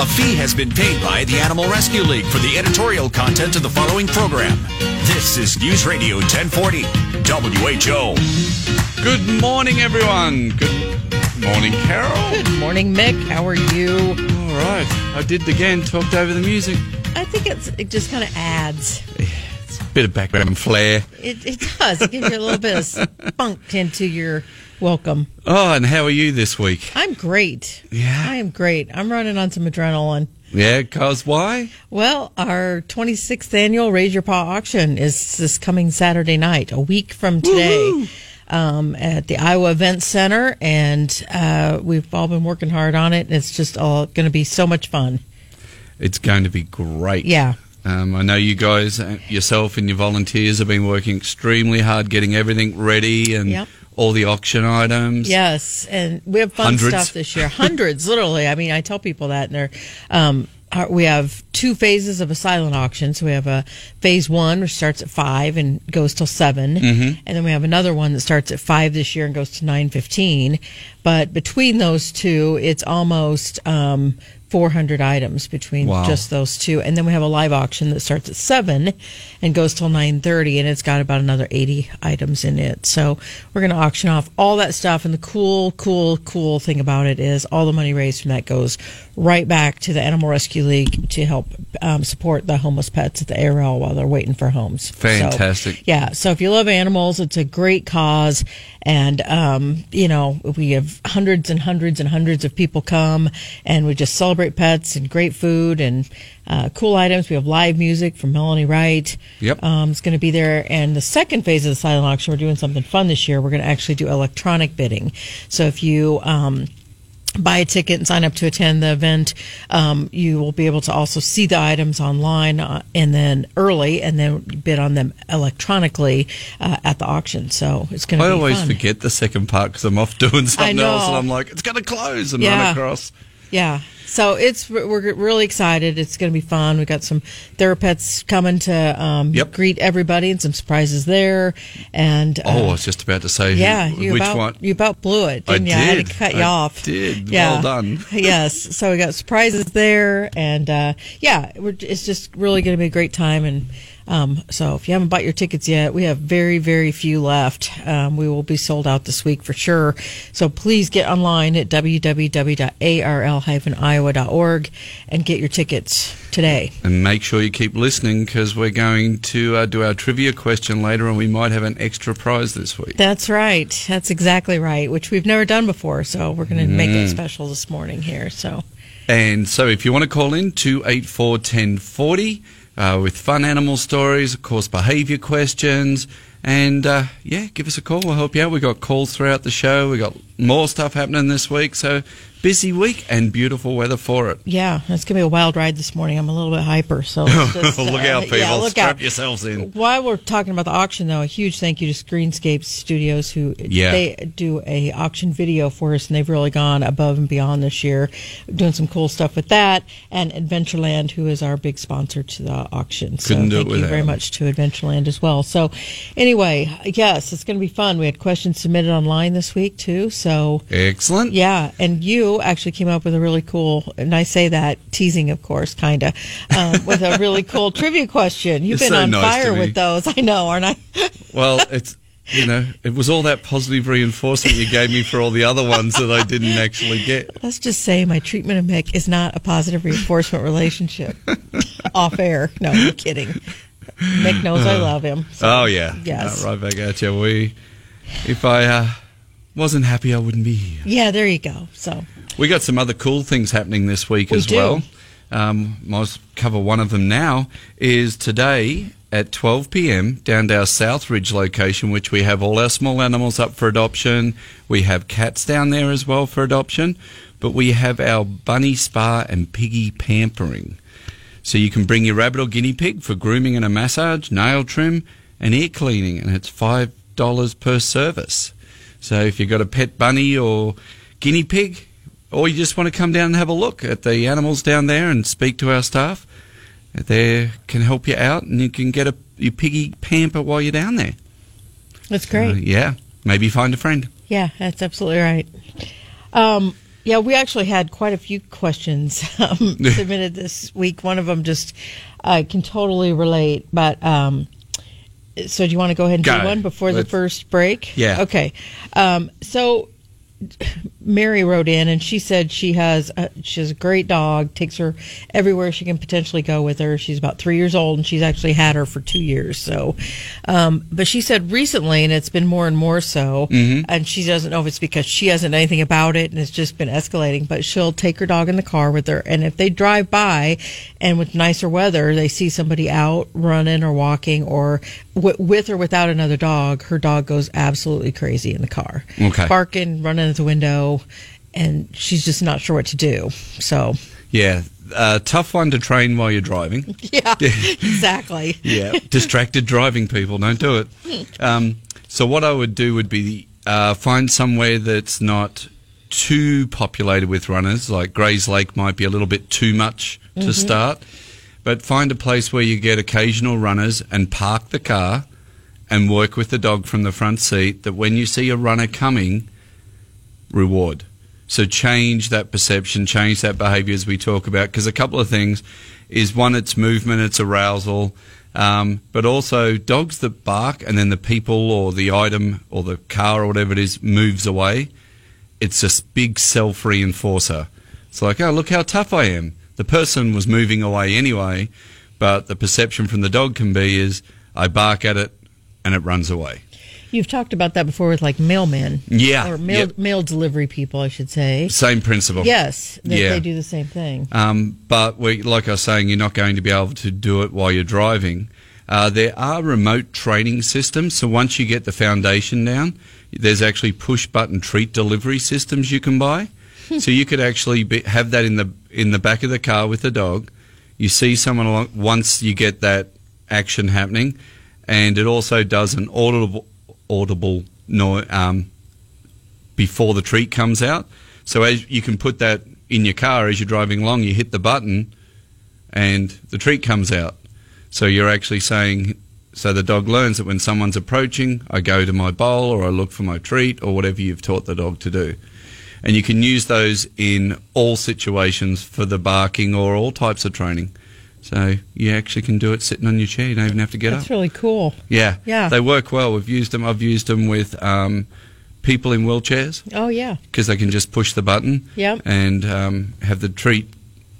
A fee has been paid by the Animal Rescue League for the editorial content of the following program. This is News Radio 1040, WHO. Good morning, everyone. Good morning, Carol. Good morning, Mick. How are you? All right, I did it again. Talked over the music. I think it's it just kind of adds. It's a bit of background flair. It, it does. It gives you a little bit of spunk into your welcome. Oh, and how are you this week? I'm great. Yeah. I am great. I'm running on some adrenaline. Yeah, cause why? Well, our 26th annual Raise Your Paw auction is this coming Saturday night, a week from today. Um, at the Iowa Event Center, and uh, we've all been working hard on it. And it's just all going to be so much fun. It's going to be great. Yeah. Um, I know you guys, uh, yourself and your volunteers, have been working extremely hard getting everything ready and Yep. All the auction items. Yes, and we have fun Hundreds. stuff this year. Hundreds, literally. I mean, I tell people that, and they're. Um, we have two phases of a silent auction. So we have a phase one, which starts at five and goes till 7 Mm-hmm. and then we have another one that starts at five this year and goes to nine fifteen. But between those two, it's almost um, 400 items between Wow. just those two, and then we have a live auction that starts at seven and goes till 9:30, and it's got about another 80 items in it. So we're going to auction off all that stuff, and the cool, cool, cool thing about it is all the money raised from that goes right back to the Animal Rescue League to help um, support the homeless pets at the ARL while they're waiting for homes. So, Fantastic. yeah. So if you love animals, it's a great cause. And, um, you know, we have hundreds and hundreds and hundreds of people come and we just celebrate pets and great food and uh, cool items. We have live music from Melanie Wright. Yep. Um, it's going to be there. And the second phase of the silent auction, we're doing something fun this year. We're going to actually do electronic bidding. So if you, um, buy a ticket and sign up to attend the event, um, you will be able to also see the items online uh, and then early, and then bid on them electronically uh, at the auction. So it's going to I always fun. forget the second part because I'm off doing something else, and I'm like, it's going to close and Yeah. run across. Yeah. So it's we're really excited. It's going to be fun. We got some therapets coming to um, Yep. greet everybody and some surprises there. And uh, Oh, I was just about to say, who- Yeah, you which about one? you about blew it, I didn't you? I had to cut you I off. did. Yeah. Well done. yes. So we got surprises there, and uh, yeah, we're, it's just really going to be a great time. And um, so if you haven't bought your tickets yet, we have very very few left. Um, we will be sold out this week for sure. So please get online at www.arl-iowa.org and get your tickets today. And make sure you keep listening because we're going to uh, do our trivia question later, and we might have an extra prize this week. That's right. That's exactly right, which we've never done before. So we're going to make Mm. it special this morning here. So. And so, if you want to call in, 284 1040 uh, with fun animal stories, of course, behaviour questions, and uh, yeah, give us a call. We'll help you out. We've got calls throughout the show. We've got more stuff happening this week. So, busy week and beautiful weather for it. Yeah, it's gonna be a wild ride this morning. I'm a little bit hyper, so just, look uh, out, people. Yeah, look Strap out. yourselves in. While we're talking about the auction, though, a huge thank you to Screenscape Studios who Yeah. they do a auction video for us, and they've really gone above and beyond this year, doing some cool stuff with that. And Adventureland, who is our big sponsor to the auction, so Couldn't do it thank you very much to Adventureland as well. So, anyway, yes, it's going to be fun. We had questions submitted online this week too, so. Excellent. Yeah, and you actually came up with a really cool, and I say that teasing, of course, kind of, um, with a really cool trivia question. You've You're been so on nice fire with those, I know, aren't I? Well, it's. You know, it was all that positive reinforcement you gave me for all the other ones that I didn't actually get. Let's just say my treatment of Mick is not a positive reinforcement relationship. Off air. No, I'm kidding. Mick knows I love him. so- Oh yeah, Yes. Uh, right back at you. We, if I uh, wasn't happy, I wouldn't be here. Yeah, there you go. So, We got some other cool things happening this week We as do. well. Um, I'll cover one of them now. Is today at 12 p.m. down to our Southridge location, which we have all our small animals up for adoption. We have cats down there as well for adoption, but we have our bunny spa and piggy pampering. So you can bring your rabbit or guinea pig for grooming and a massage, nail trim, and ear cleaning, and it's five dollars per service. So if you've got a pet bunny or guinea pig, or you just want to come down and have a look at the animals down there and speak to our staff, they can help you out, and you can get a your piggy pamper while you're down there. that's great. Uh, yeah, maybe find a friend. Yeah, that's absolutely right. Um, Yeah, we actually had quite a few questions um, submitted this week. One of them just I can totally relate, but um, so do you want to go ahead and Go. do one before the Let's- first break? Yeah. Okay. Um, so Mary wrote in and she said she has a, she has a great dog, takes her everywhere she can potentially go with her. She's about three years old and she's actually had her for two years. So, um, but she said recently, and it's been more and more so, and she doesn't know if it's because she hasn't anything about it and it's just been escalating. But she'll take her dog in the car with her, and if they drive by and with nicer weather, they see somebody out running or walking or w- with or without another dog, her dog goes absolutely crazy in the car Okay. barking, running at the window, and she's just not sure what to do. So, Yeah, uh, tough one to train while you're driving. yeah, exactly. Yeah, distracted driving people don't do it. Um, so what I would do would be uh, find somewhere that's not too populated with runners. Like Grays Lake might be a little bit too much to start, but find a place where you get occasional runners and park the car and work with the dog from the front seat. That when you see a runner coming, reward. So change that perception, change that behaviour as we talk about. Because a couple of things is one, it's movement, it's arousal, um, but also dogs that bark and then the people or the item or the car or whatever it is moves away. It's a big self reinforcer. It's like, oh, look how tough I am. The person was moving away anyway, but the perception from the dog can be is I bark at it and it runs away. You've talked about that before with like mailmen. Yeah, Or mail, mail delivery people, I should say. Same principle. Yes, that Yeah. they do the same thing. Um, but we, like I was saying, you're not going to be able to do it while you're driving. Uh, there are remote training systems, so once you get the foundation down, there's actually push button treat delivery systems you can buy. so you could actually be, have that in the in the back of the car with the dog. You see someone along once you get that action happening, and it also does an audible audible no, um, before the treat comes out. So as you can put that in your car as you're driving along, you hit the button, and the treat comes out. So you're actually saying, so the dog learns that when someone's approaching, I go to my bowl or I look for my treat or whatever you've taught the dog to do. And you can use those in all situations for the barking or all types of training. So you actually can do it sitting on your chair. You don't even have to get That's up. That's really cool. Yeah, Yeah. They work well. We've used them. I've used them with um, people in wheelchairs Oh yeah. because they can just push the button Yep. and um, have the treat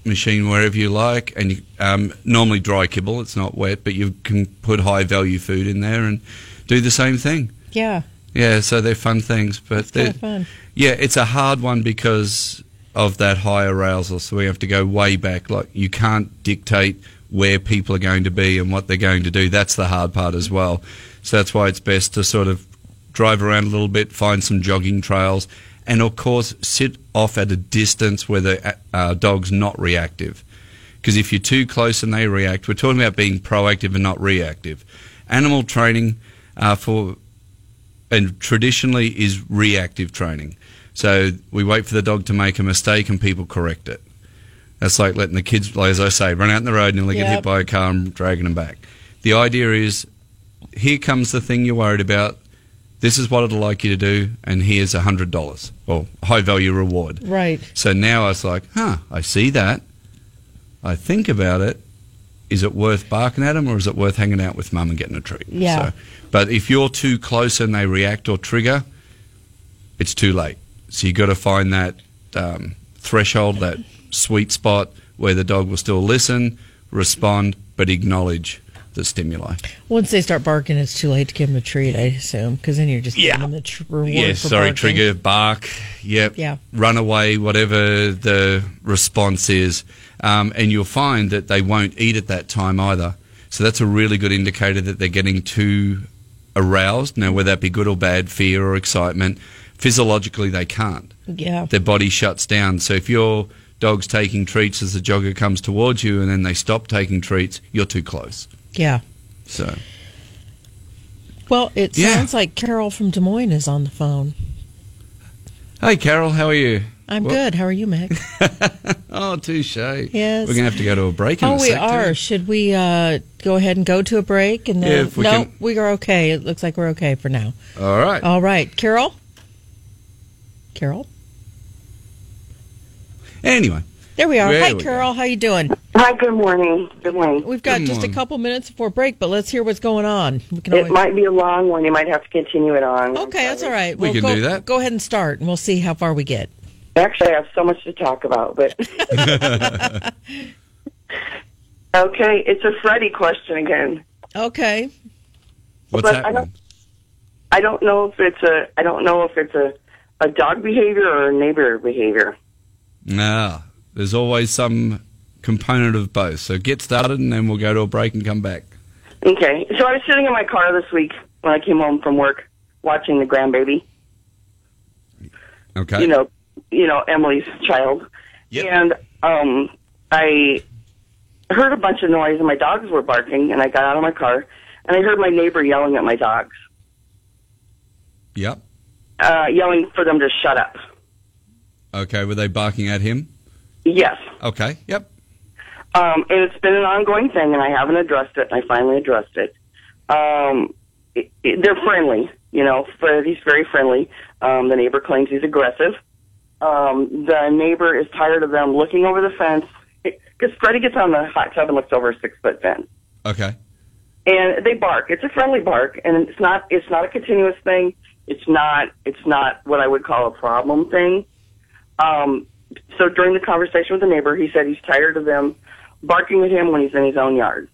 machine wherever you like. And you, um, normally dry kibble, it's not wet, but you can put high value food in there and do the same thing. Yeah. Yeah, so they're fun things, but they're fun. yeah, it's a hard one because of that high arousal. So we have to go way back. Like you can't dictate where people are going to be and what they're going to do. That's the hard part as well. So that's why it's best to sort of drive around a little bit, find some jogging trails, and of course sit off at a distance where the uh, dog's not reactive. Because if you're too close and they react, we're talking about being proactive and not reactive. Animal training uh, for and traditionally is reactive training. So we wait for the dog to make a mistake and people correct it. That's like letting the kids, like as I say, run out in the road and they'll get hit by a car and dragging them back. The idea is here comes the thing you're worried about. This is what it'll like you to do, and here's a hundred dollars or high value reward. Right. So now I was like, huh, I see that. I think about it. Is it worth barking at them or is it worth hanging out with mum and getting a treat? Yeah. So, but if you're too close and they react or trigger, it's too late. So you've got to find that um, threshold, that sweet spot where the dog will still listen, respond, but acknowledge the stimuli. Once they start barking, it's too late to give them a treat. I assume because then you're just Yeah. giving them the tr- reward Yeah, sorry, barking. trigger, bark, yep, Yeah. run away, whatever the response is. Um, and you'll find that they won't eat at that time either. So that's a really good indicator that they're getting too aroused. Now, whether that be good or bad, fear or excitement, physiologically they can't. Yeah. Their body shuts down. So if your dog's taking treats as the jogger comes towards you and then they stop taking treats, you're too close. Yeah. So Well, it Yeah. sounds like Carol from Des Moines is on the phone. Hey, Carol, how are you? I'm Well- good. How are you, Meg? Oh, touche. Yes. We're going to have to go to a break in oh, a we are. Should we uh, go ahead and go to a break? And Yeah, then if we no, can- we are okay. It looks like we're okay for now. All right. All right, Carol. Carol. Anyway, There we are. There Hi, we go. Carol. How you doing? Hi, good morning. Good morning. We've got Good just a couple minutes before break, but let's hear what's going on. We can It always... might be a long one. You might have to continue it on. Okay, that's all right. sorry. We Well, can go, do that. Go ahead and start, and we'll see how far we get. Actually, I have so much to talk about, but okay, it's a Freddie question again. Okay. what's But I don't- I don't know if it's a. I don't know if it's a a dog behavior or a neighbor behavior. Nah, there's always some component of both. So get started, and then we'll go to a break and come back. Okay, so I was sitting in my car this week when I came home from work, watching the grandbaby. Okay. you know, you know Emily's child, Yep. and um, I heard a bunch of noise, and my dogs were barking, and I got out of my car, and I heard my neighbor yelling at my dogs, Yep. Uh, yelling for them to shut up. Okay. Were they barking at him? Yes, Okay. Yep. um, and it's been an ongoing thing, and I haven't addressed it. And I finally addressed it. Um, it, it, they're friendly, you know. But he's very friendly. Um, the neighbor claims he's aggressive. Um, the neighbor is tired of them looking over the fence because Freddie gets on the hot tub and looks over a six foot fence. Okay. and they bark. It's a friendly bark, and it's not it's not a continuous thing. It's not it's not what I would call a problem thing. Um, so during the conversation with the neighbor, he said he's tired of them barking at him when he's in his own yard.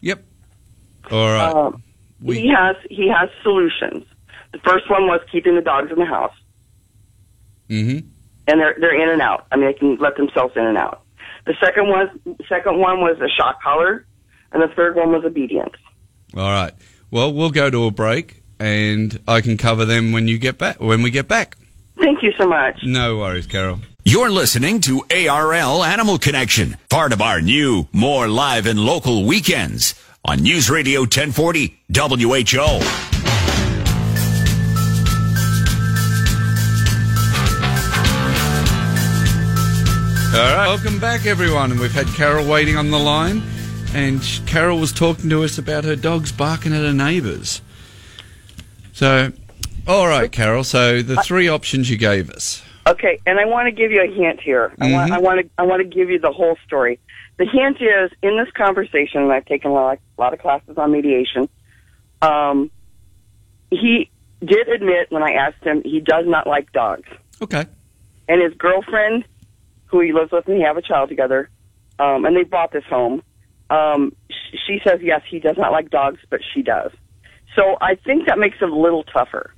Yep. All right. Um, We- he has he has solutions. The first one was keeping the dogs in the house, mm-hmm. and they're they're in and out. I mean, they can let themselves in and out. The second was second one was a shock collar, and the third one was obedience. All right. Well, we'll go to a break, and I can cover them when you get back. When we get back. Thank you so much. No worries, Carol. You're listening to ARL Animal Connection, part of our new, more live and local weekends on News Radio 1040 WHO. All right. Welcome back, everyone. And we've had Carol waiting on the line, and Carol was talking to us about her dogs barking at her neighbours. So, all right, Carol. So the three options you gave us. Okay, and I want to give you a hint here. I want, Mhm. I want to, I want to give you the whole story. The hint is in this conversation, and I've taken a lot, a lot of classes on mediation. Um, he did admit when I asked him he does not like dogs, Okay. and his girlfriend, who he lives with, and they have a child together, um, and they bought this home. Um, she says yes, he does not like dogs, but she does. So I think that makes it a little tougher.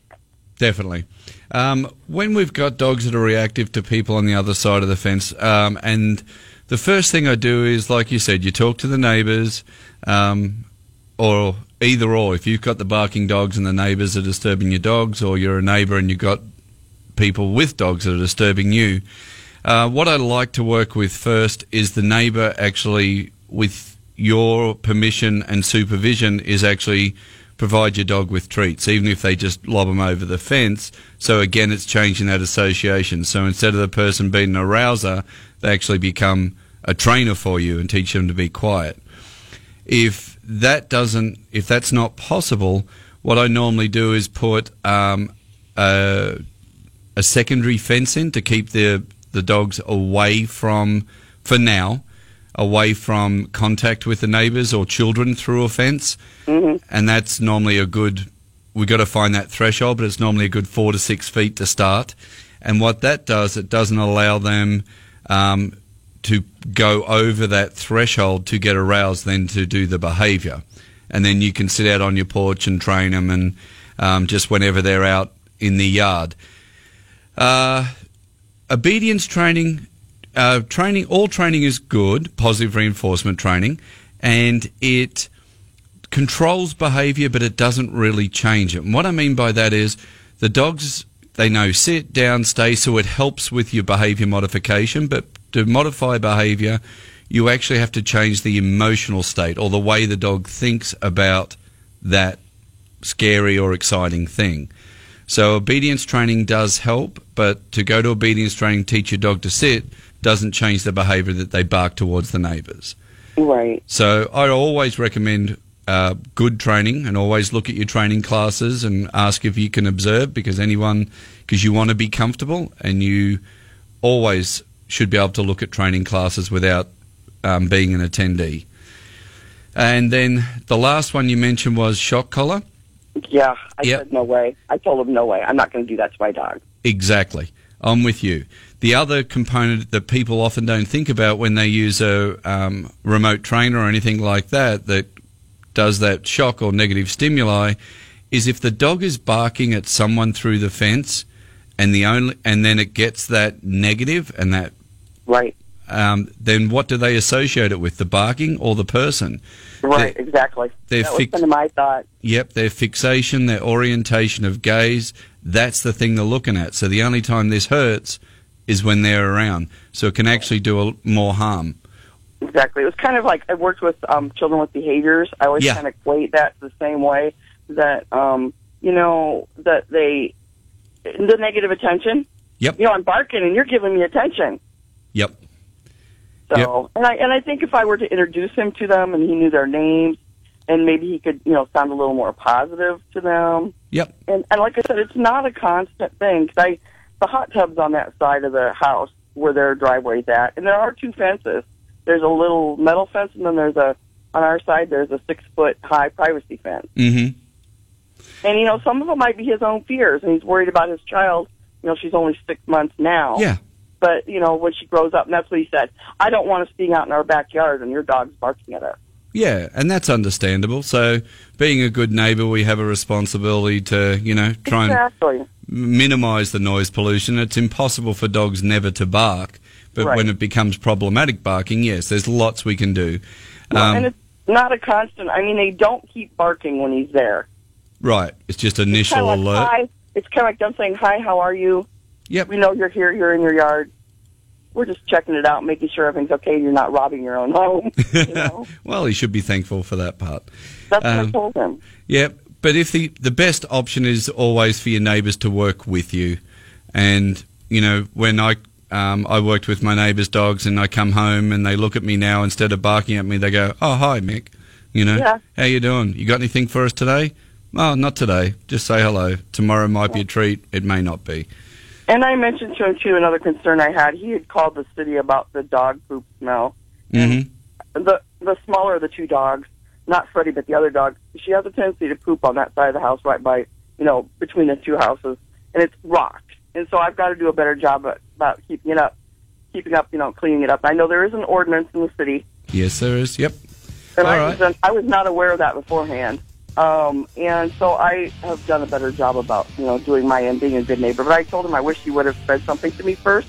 Definitely. Um, when we've got dogs that are reactive to people on the other side of the fence, um, and the first thing I do is, like you said, you talk to the neighbours, um, or either or. If you've got the barking dogs and the neighbours are disturbing your dogs, or you're a neighbour and you've got people with dogs that are disturbing you, uh, what I like to work with first is the neighbour actually, with your permission and supervision, is actually provide your dog with treats, even if they just lob them over the fence. So again, it's changing that association. So instead of the person being a rouser, they actually become a trainer for you and teach them to be quiet. If that doesn't, if that's not possible, what I normally do is put um, a, a secondary fence in to keep the the dogs away from, for now, away from contact with the neighbours or children through a fence, and that's normally a good. We've got to find that threshold, but it's normally a good four to six feet to start. And what that does, it doesn't allow them um, to go over that threshold to get aroused, then to do the behaviour. And then you can sit out on your porch and train them, and um, just whenever they're out in the yard. Uh, obedience training, uh, training, all training is good, positive reinforcement training, and it controls behavior, but it doesn't really change it. And what I mean by that is the dogs, they know sit, down, stay, so it helps with your behavior modification, but to modify behavior, you actually have to change the emotional state or the way the dog thinks about that scary or exciting thing. So obedience training does help, but to go to obedience training, teach your dog to sit, doesn't change the behavior that they bark towards the neighbours. Right. So I always recommend uh, good training and always look at your training classes and ask if you can observe because anyone, because you want to be comfortable and you always should be able to look at training classes without um, being an attendee. And then the last one you mentioned was shock collar. Yeah, I Yep. said no way. I told him no way. I'm not going to do that to my dog. Exactly. I'm with you. The other component that people often don't think about when they use a um, remote trainer or anything like that that does that shock or negative stimuli is if the dog is barking at someone through the fence and the only and then it gets that negative and that Right. um, then what do they associate it with the barking or the person Right. Exactly. they're that was fix- my thought. Yep, their fixation, their orientation of gaze, that's the thing they're looking at. So the only time this hurts is when they're around. So it can actually do a, more harm. Exactly. It was kind of like I worked with um, children with behaviors. I always Yeah. kind of equate that the same way that um, you know that they the negative attention. Yep. You know, I'm barking and you're giving me attention. Yep. So, and I and I think if I were to introduce him to them and he knew their names, and maybe he could you know sound a little more positive to them. Yep. And and like I said, it's not a constant thing. 'cause I the hot tub's on that side of the house where their driveway's at, and there are two fences. There's a little metal fence, and then there's a on our side there's a six foot high privacy fence. Mm-hmm. And you know, some of them might be his own fears, and he's worried about his child. You know, she's only six months now. Yeah. But you know, when she grows up, and that's what he said. I don't want us being out in our backyard and your dog's barking at us. Yeah, and that's understandable. So, being a good neighbour, we have a responsibility to, you know, try and exactly. Minimise the noise pollution. It's impossible for dogs never to bark, but Right. when it becomes problematic barking, yes, there's lots we can do. Well, Um, and it's not a constant. I mean, they don't keep barking when he's there. right, it's just initial kind of like, alert. Hi. It's kind of like them saying, "Hi, how are you? Yep. We know you're here. You're in your yard. We're just checking it out, making sure everything's okay. You're not robbing your own home." you know, well, he should be thankful for that part. that's what I Um, told him. Yeah, but if the the best option is always for your neighbours to work with you, and you know when I um, I worked with my neighbours' dogs and I come home and they look at me now instead of barking at me, they go, "Oh hi, Mick," you know, Yeah. how you doing? You got anything for us today? Oh, not today. Just say hello. Tomorrow might be a treat. It may not be. And I mentioned to him too another concern I had. He had called the city about the dog poop smell. hmm The the smaller of the two dogs, not Freddie, but the other dog, she has a tendency to poop on that side of the house, right by you know between the two houses, and it's rocked. And so I've got to do a better job at, about keeping it up, keeping up, you know, cleaning it up. I know there is an ordinance in the city, Yes, there is. Yep. and I All was I was not aware of that beforehand. Um, and so I have done a better job about you know doing my end, being a good neighbor. But I told him I wish he would have said something to me first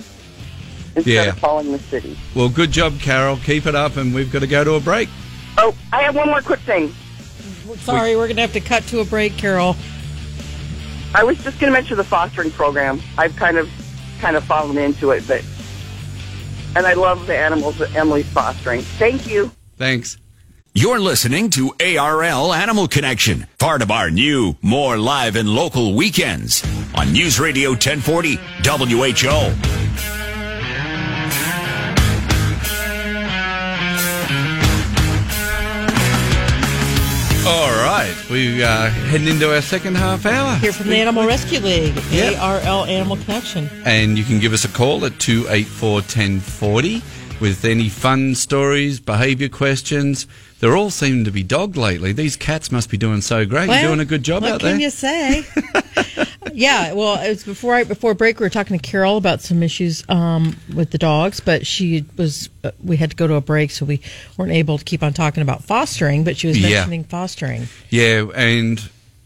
instead Yeah. of calling the city. Well, good job, Carol. Keep it up, and we've got to go to a break. Oh, I have one more quick thing. Sorry, we're going to have to cut to a break, Carol. I was just going to mention the fostering program. I've kind of kind of fallen into it, but and I love the animals that Emily's fostering. Thank you. Thanks. You're listening to ARL Animal Connection, part of our new, more live and local weekends on News Radio 1040 WHO. All right, we uh, heading into our second half hour. Here from the Animal Rescue League, Yeah. ARL Animal Connection. And you can give us a call at 284 1040 with any fun stories, behaviour questions. They all seem to be dogged lately. These cats must be doing so great. You're doing a good job out there. what can you say? yeah, well, it was before I, before break. We were talking to Carol about some issues um, with the dogs, but she was uh, we had to go to a break, so we weren't able to keep on talking about fostering. But she was Yeah. mentioning fostering. Yeah, and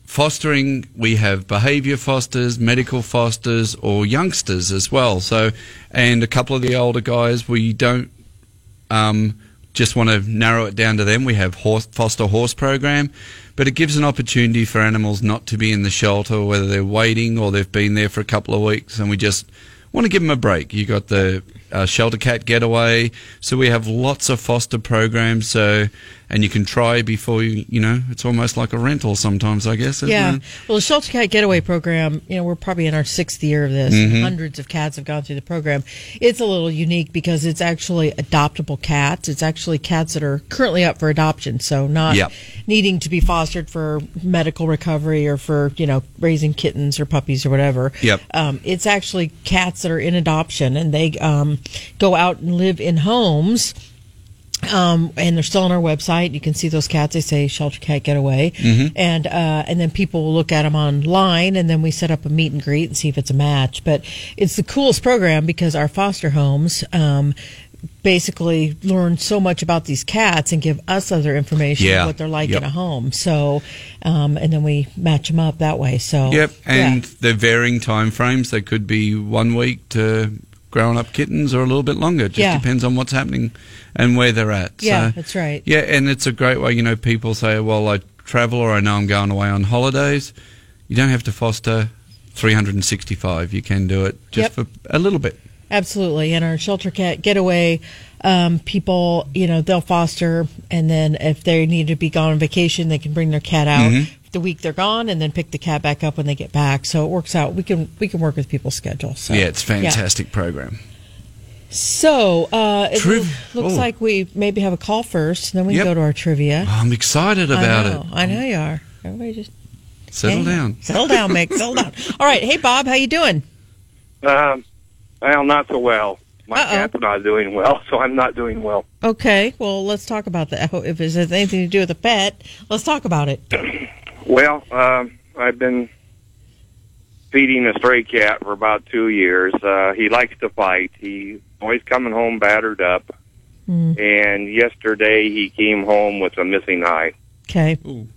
fostering, we have behaviour fosters, medical fosters, or youngsters as well. So, and a couple of the older guys, we don't um, just want to narrow it down to them. We have horse, foster horse program, but it gives an opportunity for animals not to be in the shelter, whether they're waiting or they've been there for a couple of weeks, and we just want to give them a break. You got the uh, shelter cat getaway, so we have lots of foster programs. So, and you can try before you, you know, it's almost like a rental sometimes, I guess. Yeah. it? Well, the Shelter Cat Getaway Program, you know, we're probably in our sixth year of this. Mm-hmm. Hundreds of cats have gone through the program. It's a little unique because it's actually adoptable cats. It's actually cats that are currently up for adoption, so not Yep. needing to be fostered for medical recovery or for, you know, raising kittens or puppies or whatever. Yep. Um, it's actually cats that are in adoption, and they um, um, go out and live in homes. Um, and they're still on our website. You can see those cats. They say shelter cat getaway, and uh, and then people will look at them online, and then we set up a meet and greet and see if it's a match. But it's the coolest program because our foster homes. Um, basically learn so much about these cats and give us other information Yeah. what they're like Yep. in a home so um, and then we match them up that way so Yep, and yeah. they're varying time frames. They could be one week to growing up kittens or a little bit longer. It just Yeah. depends on what's happening and where they're at. Yeah, So, that's right. Yeah, and it's a great way. You know, people say, well, I travel or I know I'm going away on holidays. You don't have to foster 365. You can do it just Yep. for a little bit. Absolutely. And our shelter cat getaway, um, people, you know, they'll foster, and then if they need to be gone on vacation, they can bring their cat out Mm-hmm. the week they're gone, and then pick the cat back up when they get back. So it works out. We can we can work with people's schedules. So, yeah, it's a fantastic program. So uh, it Triv- loo- looks oh. like we maybe have a call first, and then we Yep. go to our trivia. I'm excited about I it. I know you are. Everybody just Settle hang- down. Settle down, Mick. Settle down. All right. Hey, Bob. How you doing? Um, well, not so well. My Uh-oh. cat's not doing well, so I'm not doing well. Okay. Well, let's talk about that. If it has anything to do with the pet, let's talk about it. Well, um, I've been feeding a stray cat for about two years. Uh, he likes to fight. He always coming home battered up. Mm. And yesterday he came home with a missing eye. Okay. Ooh.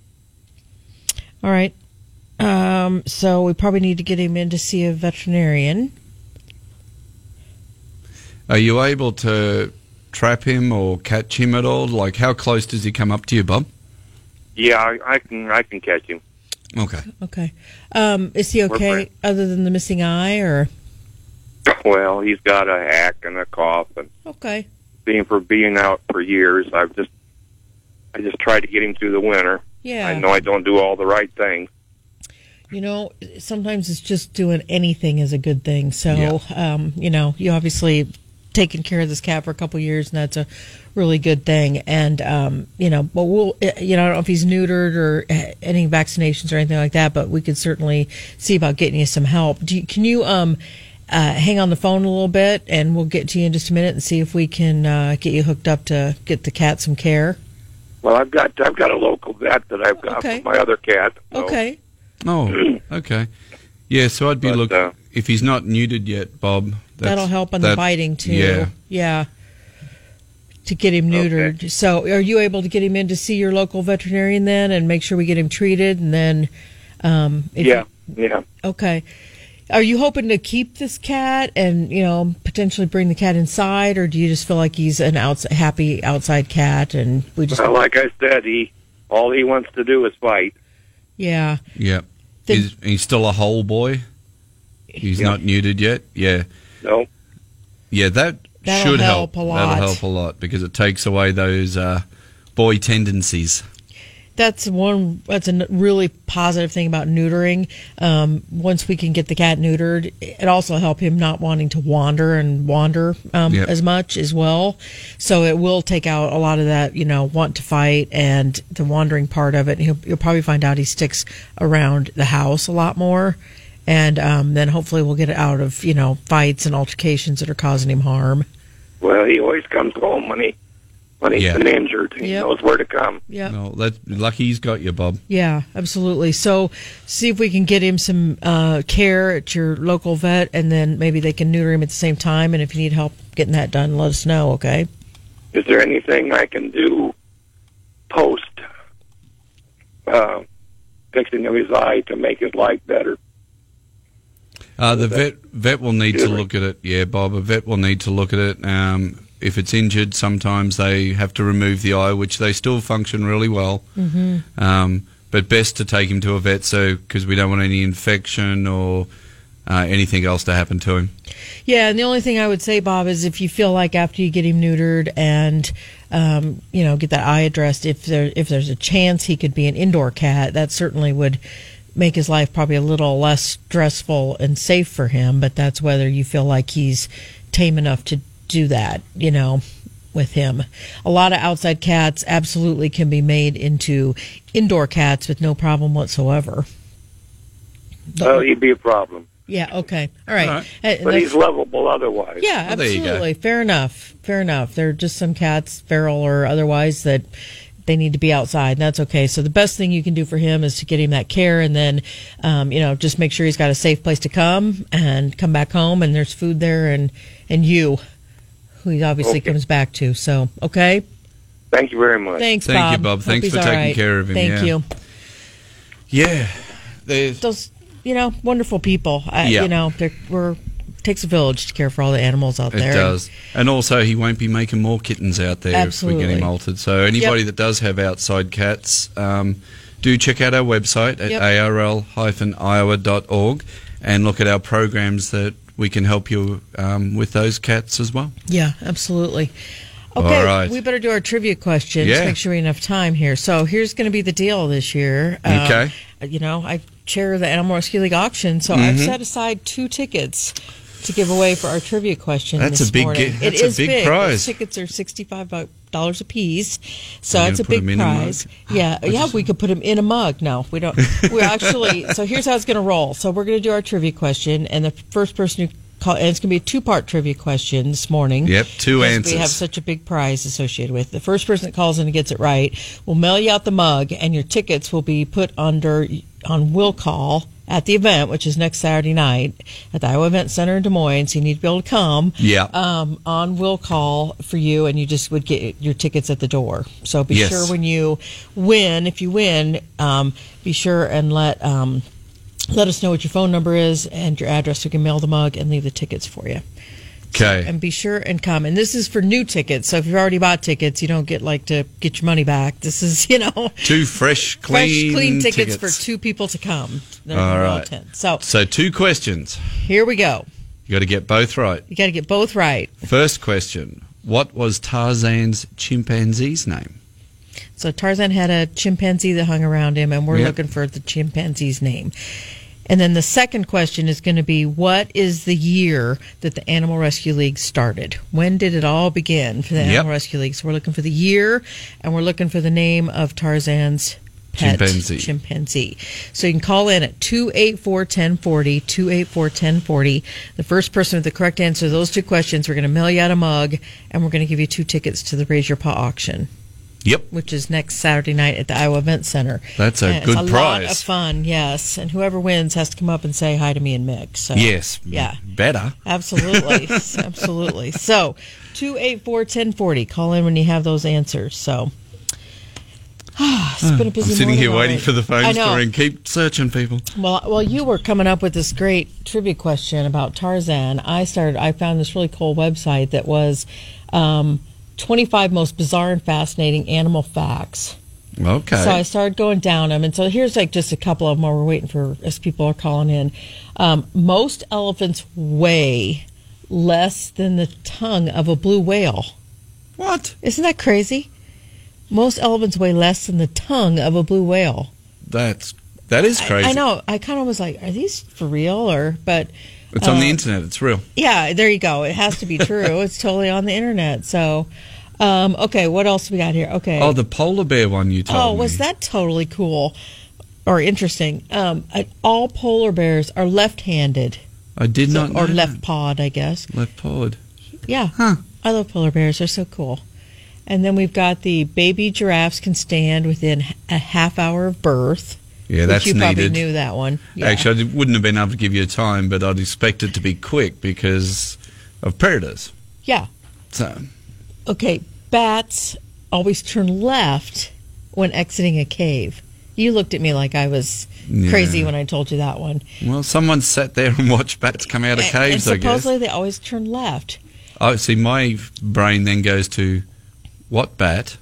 All right. Um, so we probably need to get him in to see a veterinarian. Are you able to trap him or catch him at all? Like, how close does he come up to you, Bob? Yeah, I, I can I can catch him. Okay. Okay. Um, is he okay other than the missing eye or? Well, he's got a hack and a cough, and Okay. being for being out for years, I've just I just tried to get him through the winter. Yeah. I know I don't do all the right things. You know, sometimes it's just doing anything is a good thing. So, um, you know, you obviously taken care of this cat for a couple years, and that's a really good thing. And um, you know, but we'll, eh, you know, I don't know if he's neutered or eh, any vaccinations or anything like that, but we could certainly see about getting you some help. Do you, can you um, uh, hang on the phone a little bit, and we'll get to you in just a minute and see if we can uh, get you hooked up to get the cat some care. Well, I've got I've got a local vet that I've got Okay. for my other cat. so- Okay. Oh, okay. Yeah, so I'd be But, look uh, if he's not neutered yet, Bob. That's- That'll help on the biting too. Yeah. Yeah. To get him neutered. So, are you able to get him in to see your local veterinarian then, and make sure we get him treated, and then, um, if Yeah, yeah. okay. Are you hoping to keep this cat and you know potentially bring the cat inside, or do you just feel like he's an outs- happy outside cat, and we just Well, like I said, he all he wants to do is fight. yeah Yeah. Then- He's, he's still a whole boy. He's Yeah. not neutered yet. Yeah. No, Yeah, that That'll should help a lot. That'll help a lot because it takes away those uh, boy tendencies. that's one that's a really positive thing about neutering um, once we can get the cat neutered it also help him not wanting to wander and wander um, Yep. as much as well so it will take out a lot of that you know want to fight and the wandering part of it he'll, you'll probably find out he sticks around the house a lot more and um, then hopefully we'll get it out of you know fights and altercations that are causing him harm well, he always comes home when he when he's Yeah. been injured. He Yep. knows where to come. yeah No, that lucky he's got you, Bob. Yeah, absolutely. So, see if we can get him some uh, care at your local vet, and then maybe they can neuter him at the same time. And if you need help getting that done, let us know. Okay. Is there anything I can do post uh, fixing of his eye to make his life better? Uh, the vet vet will need to look at it. Yeah, Bob. A vet will need to look at it. Um, if it's injured, sometimes they have to remove the eye, which they still function really well. Mm-hmm. Um, but best to take him to a vet, so because we don't want any infection or uh, anything else to happen to him. Yeah, and the only thing I would say, Bob, is if you feel like after you get him neutered and um, you know get that eye addressed, if there if there's a chance he could be an indoor cat, that certainly would make his life probably a little less stressful and safe for him. But that's whether you feel like he's tame enough to do that, you know. With him, a lot of outside cats absolutely can be made into indoor cats with no problem whatsoever. Well, he'd be a problem. Yeah. Okay. All right. All right. Uh, but he's lovable otherwise. Yeah, Well, there you go. absolutely. Fair enough. Fair enough. There are just some cats, feral or otherwise, that they need to be outside, and that's okay. So the best thing you can do for him is to get him that care, and then, um, you know, just make sure he's got a safe place to come and come back home, and there's food there, and and you, who he obviously Okay. comes back to. So okay, Thank you very much. thanks, Thank you, Bob. Bob. Hope Thanks for taking right. care of him, Thank yeah. you. Yeah. There's, Those, you know, wonderful people. I, Yeah. You know, they're, we're takes a village to care for all the animals out It there. It does. And also, he won't be making more kittens out there if we get him altered. So, anybody Yep. that does have outside cats, um, do check out our website at Yep. arl-iowa.org and look at our programs that we can help you um, with those cats as well. Yeah, absolutely. Okay, All right. we better do our trivia questions. Yeah. Make sure we have enough time here. So here's going to be the deal this year. Um, Okay. You know, I chair the Animal Rescue League auction, so I've Mm-hmm. set aside two tickets to give away for our trivia question. That's this a big morning. gi- It that's a big big. prize. Those tickets are sixty-five dollars a piece, so You're a big in a mug? prize. Yeah, yeah, we could put them in a mug. No, we don't. We're actually. so here's how it's going to roll. So we're going to do our trivia question, and the first person who call, and it's going to be a two-part trivia question this morning. Yep, two answers. We have such a big prize associated with it. The first person that calls in and gets it right will mail you out the mug, and your tickets will be put under on will call at the event, which is next Saturday night at the Iowa Event Center in Des Moines. So you need to be able to come. Yeah. Um, on will call for you, and you just would get your tickets at the door. So be Yes. sure when you win, if you win, um, be sure and let. Um, let us know what your phone number is and your address so we can mail the mug and leave the tickets for you Okay. and be sure and come. And this is for new tickets. So if you've already bought tickets, you don't get like to get your money back. This is, you know, Two fresh, clean, fresh, clean tickets, for two people to come. All right. So So, two questions. here we go. You got to get both right. You got to get both right. First question What was Tarzan's chimpanzee's name? So Tarzan had a chimpanzee that hung around him, and we're Yep. looking for the chimpanzee's name. And then the second question is going to be what is the year that the Animal Rescue League started? When did it all begin for the Yep. Animal Rescue League? So we're looking for the year, and we're looking for the name of Tarzan's pet Chimpanzee. chimpanzee. So you can call in at 284-1040, 284-1040. The first person with the correct answer to those two questions, we're going to mail you out a mug, and we're going to give you two tickets to the Raise Your Paw auction Yep. which is next Saturday night at the Iowa Event Center. That's a And good it's a lot prize. of fun, yes. And whoever wins has to come up and say hi to me and Mick. So Yes. yeah, Better. absolutely, absolutely. So two eight four ten forty. Call in when you have those answers. So. it's been a busy I'm sitting here waiting for the phone to ring. Keep searching, people. Well, well, you were coming up with this great trivia question about Tarzan. I started. I found this really cool website that was um, 25 most bizarre and fascinating animal facts. Okay. So I started going down them, and so here's like just a couple of them while we're waiting for as people are calling in. Um, most elephants weigh less than the tongue of a blue whale. what? Isn't that crazy? Most elephants weigh less than the tongue of a blue whale. That's that is crazy. I, I know. I kind of was like, are these for real or? But It's on the Uh, internet. It's real. yeah, there you go. It has to be true. it's totally on the internet. So, um, okay, what else we got here? Okay. Oh, the polar bear one you told Oh, me. was that totally cool or interesting? Um, all polar bears are left-handed I did so- not know or left-pawed, I guess. Left pawed. Yeah, Huh. I love polar bears. They're so cool. And then we've got the baby giraffes can stand within a half hour of birth. Yeah, that's you probably needed. knew that one. Yeah. Actually, I wouldn't have been able to give you a time, but I'd expect it to be quick because of predators. yeah. So, Okay, bats always turn left when exiting a cave. You looked at me like I was crazy when I told you that one. well, someone sat there and watched bats come out of And- caves. and I guess. supposedly they always turn left. Oh, see, my brain then goes to what bat?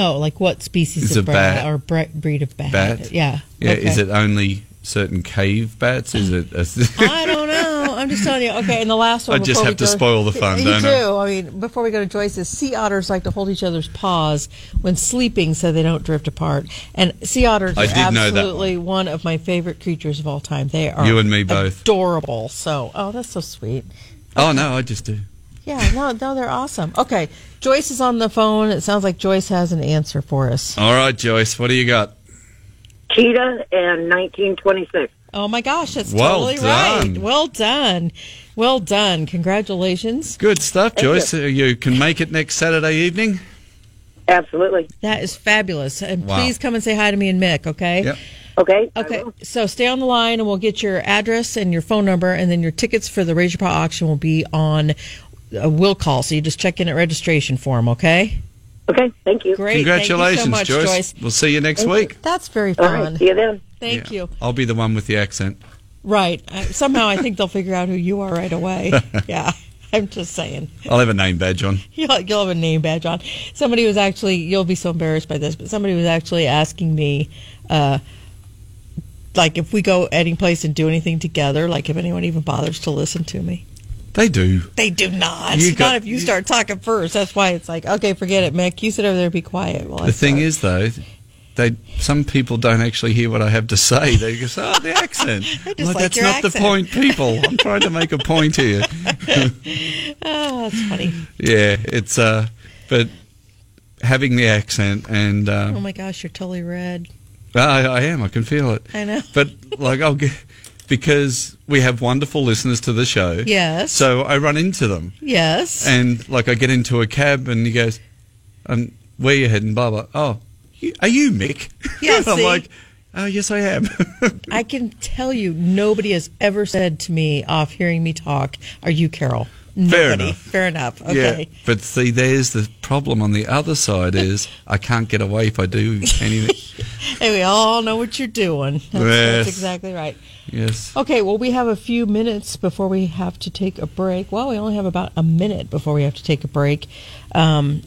Oh, like what species Is of bat, or bre- breed of bat? bat? Yeah. Yeah, okay. is it only certain cave bats? Is it? A, I don't know. I'm just telling you. Okay, and the last one. I just have to go- spoil the fun, You don't do. I? I mean, before we go to Joyce's, sea otters like to hold each other's paws when sleeping so they don't drift apart. And sea otters I are did know that absolutely one of my favorite creatures of all time. They are You and me both. adorable. So, oh, that's so sweet. oh no, I just do. Yeah, no, no, they're awesome. Okay, Joyce is on the phone. It sounds like Joyce has an answer for us. All right, Joyce, what do you got? Cheetah and 1926. Oh my gosh, that's Well totally done. right. Well done. Well done. Congratulations. Good stuff, Thank Joyce. Uh, You can make it next Saturday evening. Absolutely. That is fabulous. And Wow. please come and say hi to me and Mick, okay? Yep. Okay. Okay, so stay on the line and we'll get your address and your phone number, and then your tickets for the Raise Your Paw auction will be on a will call. So you just check in at registration form, okay? Okay. Thank you. Great. Congratulations, Thank you so much, Joyce. Joyce. We'll see you next Thank week. That's very All fun. right. See you then. Thank Yeah. you. I'll be the one with the accent. Right. I, somehow I think they'll figure out who you are right away. yeah. I'm just saying. I'll have a name badge on. You'll, you'll have a name badge on. Somebody was actually, you'll be so embarrassed by this, but somebody was actually asking me, uh, like, if we go any place and do anything together, like, if anyone even bothers to listen to me. They do. They do not. You not got- if you start talking first. That's why it's like, okay, forget it, Mick. You sit over there and be quiet. While I The thing start. is, though, they some people don't actually hear what I have to say. They just, oh, the accent. I just I'm like that's not the point, people. I'm trying to make a point here. oh, that's funny. Yeah, it's uh, but having the accent and uh, Oh my gosh, you're totally red. I, I am. I can feel it. I know. But like, I'll get because we have wonderful listeners to the show. Yes. So I run into them, Yes. and like I get into a cab, and he goes, um, "Where you heading?" Blah blah. Oh, you, are you Mick? Yeah, I'm like, "Oh, yes, I am." I can tell you, nobody has ever said to me off hearing me talk, "Are you Carol?" Fair Nobody. enough. Fair enough. Okay. Yeah, but see, there's the problem on the other side is I can't get away if I do anything. Hey, we all know what you're doing. That's, that's exactly right. yes. Okay, well, we have a few minutes before we have to take a break. Well, we only have about a minute before we have to take a break. Um,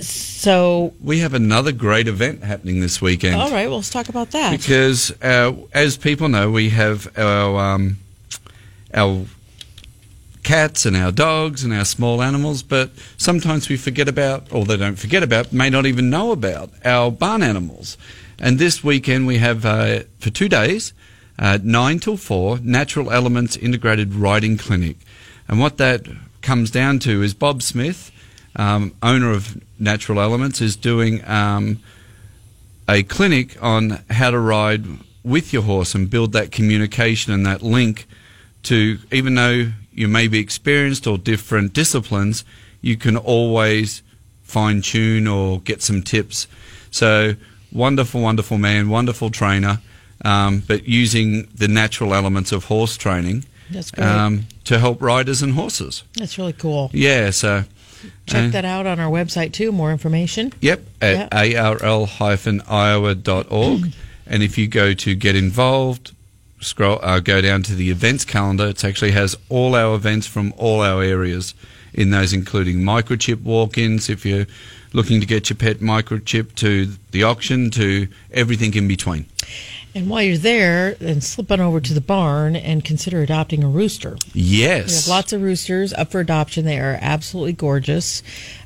so, We have another great event happening this weekend. all right, well, let's talk about that. Because, uh, as people know, we have our um, our cats and our dogs and our small animals, but sometimes we forget about, or they don't forget about, may not even know about our barn animals. And this weekend we have uh, for two days, uh, nine till four, Natural Elements Integrated Riding Clinic, and what that comes down to is Bob Smith, um, owner of Natural Elements, is doing. Um, a clinic on how to ride with your horse and build that communication and that link to even though you may be experienced or different disciplines, you can always fine tune or get some tips. So wonderful, wonderful man, wonderful trainer, um, but using the natural elements of horse training um, to help riders and horses. That's really cool. Yeah, so Check uh, that out on our website, too. More information. Yep, at arl-iowa.org. and if you go to get involved, scroll, uh, go down to the events calendar. It actually has all our events from all our areas in those, including microchip walk-ins. If you're looking to get your pet microchip to the auction, to everything in between. And while you're there, then slip on over to the barn and consider adopting a rooster. Yes. We have lots of roosters up for adoption. They are absolutely gorgeous.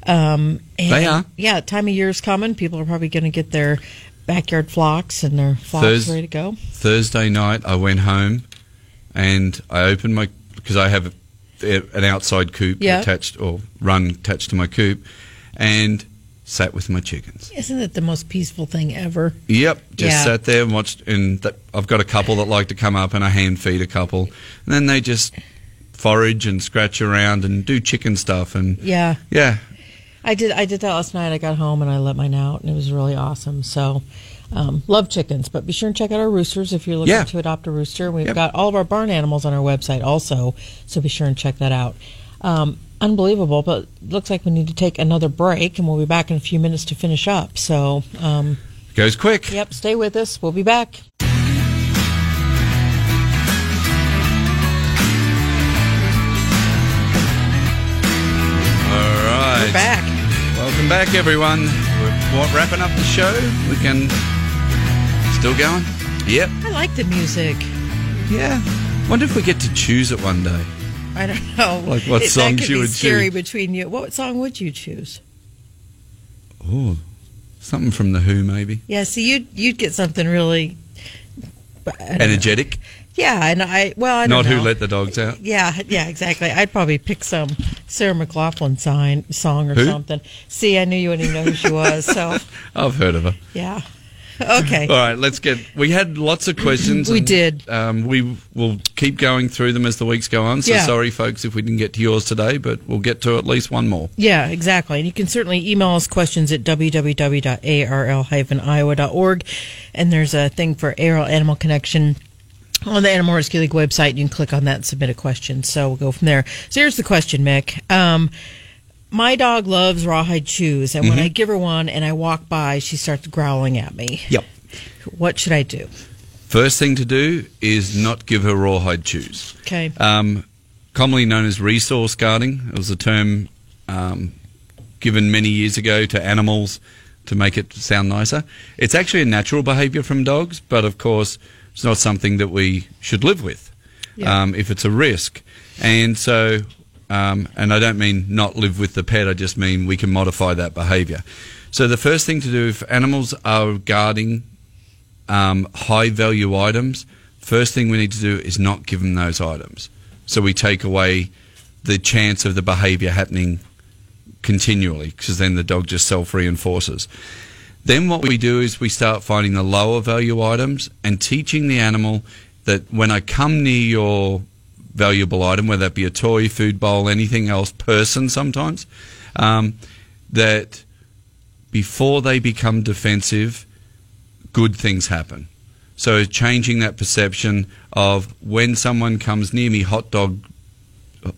Um, and They are. Yeah, time of year is coming. People are probably going to get their backyard flocks and their flocks Thurs- ready to go. Thursday night, I went home and I opened my because I have a, an outside coop Yeah. attached or run attached to my coop, and sat with my chickens. Isn't it the most peaceful thing ever? Yep, just Yeah. sat there and watched. And th- I've got a couple that like to come up and I hand feed a couple, and then they just forage and scratch around and do chicken stuff and Yeah, yeah, I did. I did that last night. I got home and I let mine out, and it was really awesome. So, um, love chickens, but be sure and check out our roosters if you're looking Yeah. to adopt a rooster. We've Yep. got all of our barn animals on our website also, so be sure and check that out. Um, unbelievable, but looks like we need to take another break, and we'll be back in a few minutes to finish up. So, um, goes quick. yep, stay with us. We'll be back. Welcome back, everyone. We're wrapping up the show. We can still going. Yep. I like the music. Yeah. Wonder if we get to choose it one day. I don't know. Like what It- songs that could you be would scary choose. between you. What song would you choose? Oh, something from the Who, maybe. Yeah, see, you'd you'd get something really energetic. know. Yeah, and I well, I don't Not know. Who Let the Dogs Out. Yeah, yeah, exactly. I'd probably pick some Sarah McLachlan sign song or Who? something. See, I knew you wouldn't even know who she was. So I've heard of her. yeah, Okay. All right, let's get. We had lots of questions. We and, did. Um, we will keep going through them as the weeks go on. So Yeah. sorry, folks, if we didn't get to yours today, but we'll get to at least one more. Yeah, exactly. And you can certainly email us questions at www.arl-iowa.org. And there's a thing for ARL Animal Connection on the Animal Rescue League website. You can click on that and submit a question. So we'll go from there. So here's the question, Mick. Um, my dog loves rawhide chews, and when I give her one and I walk by, she starts growling at me. Yep. What should I do? First thing to do is not give her rawhide chews. Okay. Um, commonly known as resource guarding. It was a term um, given many years ago to animals to make it sound nicer. It's actually a natural behaviour from dogs, but of course, it's not something that we should live with Yeah. um, if it's a risk. And so, um, and I don't mean not live with the pet, I just mean we can modify that behaviour. So, the first thing to do if animals are guarding um, high value items, first thing we need to do is not give them those items. So we take away the chance of the behavior happening continually because then the dog just self reinforces. Then what we do is we start finding the lower value items and teaching the animal that when I come near your valuable item, whether that be a toy, food bowl, anything else, person sometimes, um, that before they become defensive, good things happen. So changing that perception of when someone comes near me, hot dog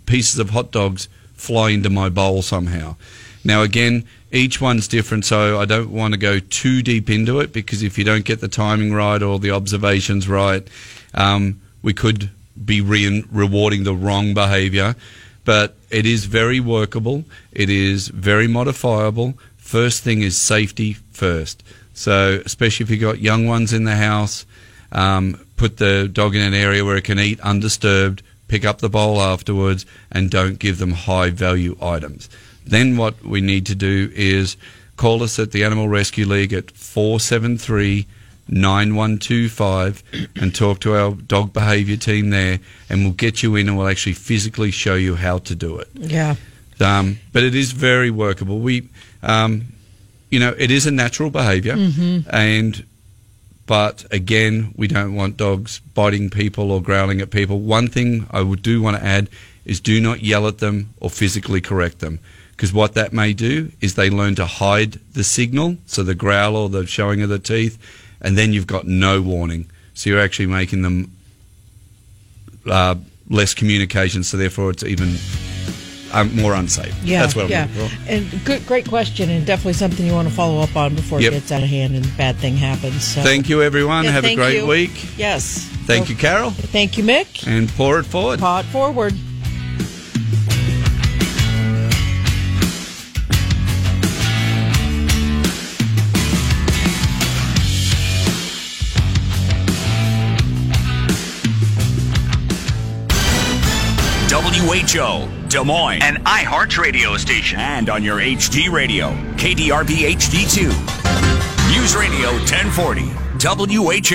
pieces of hot dogs fly into my bowl somehow. Now again, each one's different, so I don't want to go too deep into it because if you don't get the timing right or the observations right, um, we could be re- rewarding the wrong behaviour. But it is very workable. It is very modifiable. First thing is safety first. So especially if you've got young ones in the house, um, put the dog in an area where it can eat undisturbed, pick up the bowl afterwards, and don't give them high value items. Then what we need to do is call us at the Animal Rescue League at 473 9125 and talk to our dog behaviour team there, and we'll get you in and we'll actually physically show you how to do it. Yeah. Um, but it is very workable. We, um, you know, it is a natural behavior and but again, we don't want dogs biting people or growling at people. One thing I would do want to add is do not yell at them or physically correct them. Because what that may do is they learn to hide the signal, so the growl or the showing of the teeth, and then you've got no warning. So you're actually making them uh, less communication, so therefore it's even um, more unsafe. Yeah, That's what I'm yeah. And good, great question, and definitely something you want to follow up on before Yep. it gets out of hand and a bad thing happens. So. Thank you, everyone. Yeah, Have a great you. week. Yes. Thank So- you, Carol. Thank you, Mick. And pour it forward. Paw it forward. WHO, Des Moines, an iHeart radio station, and on your HD radio, KDRB HD2. News Radio 1040, WHO.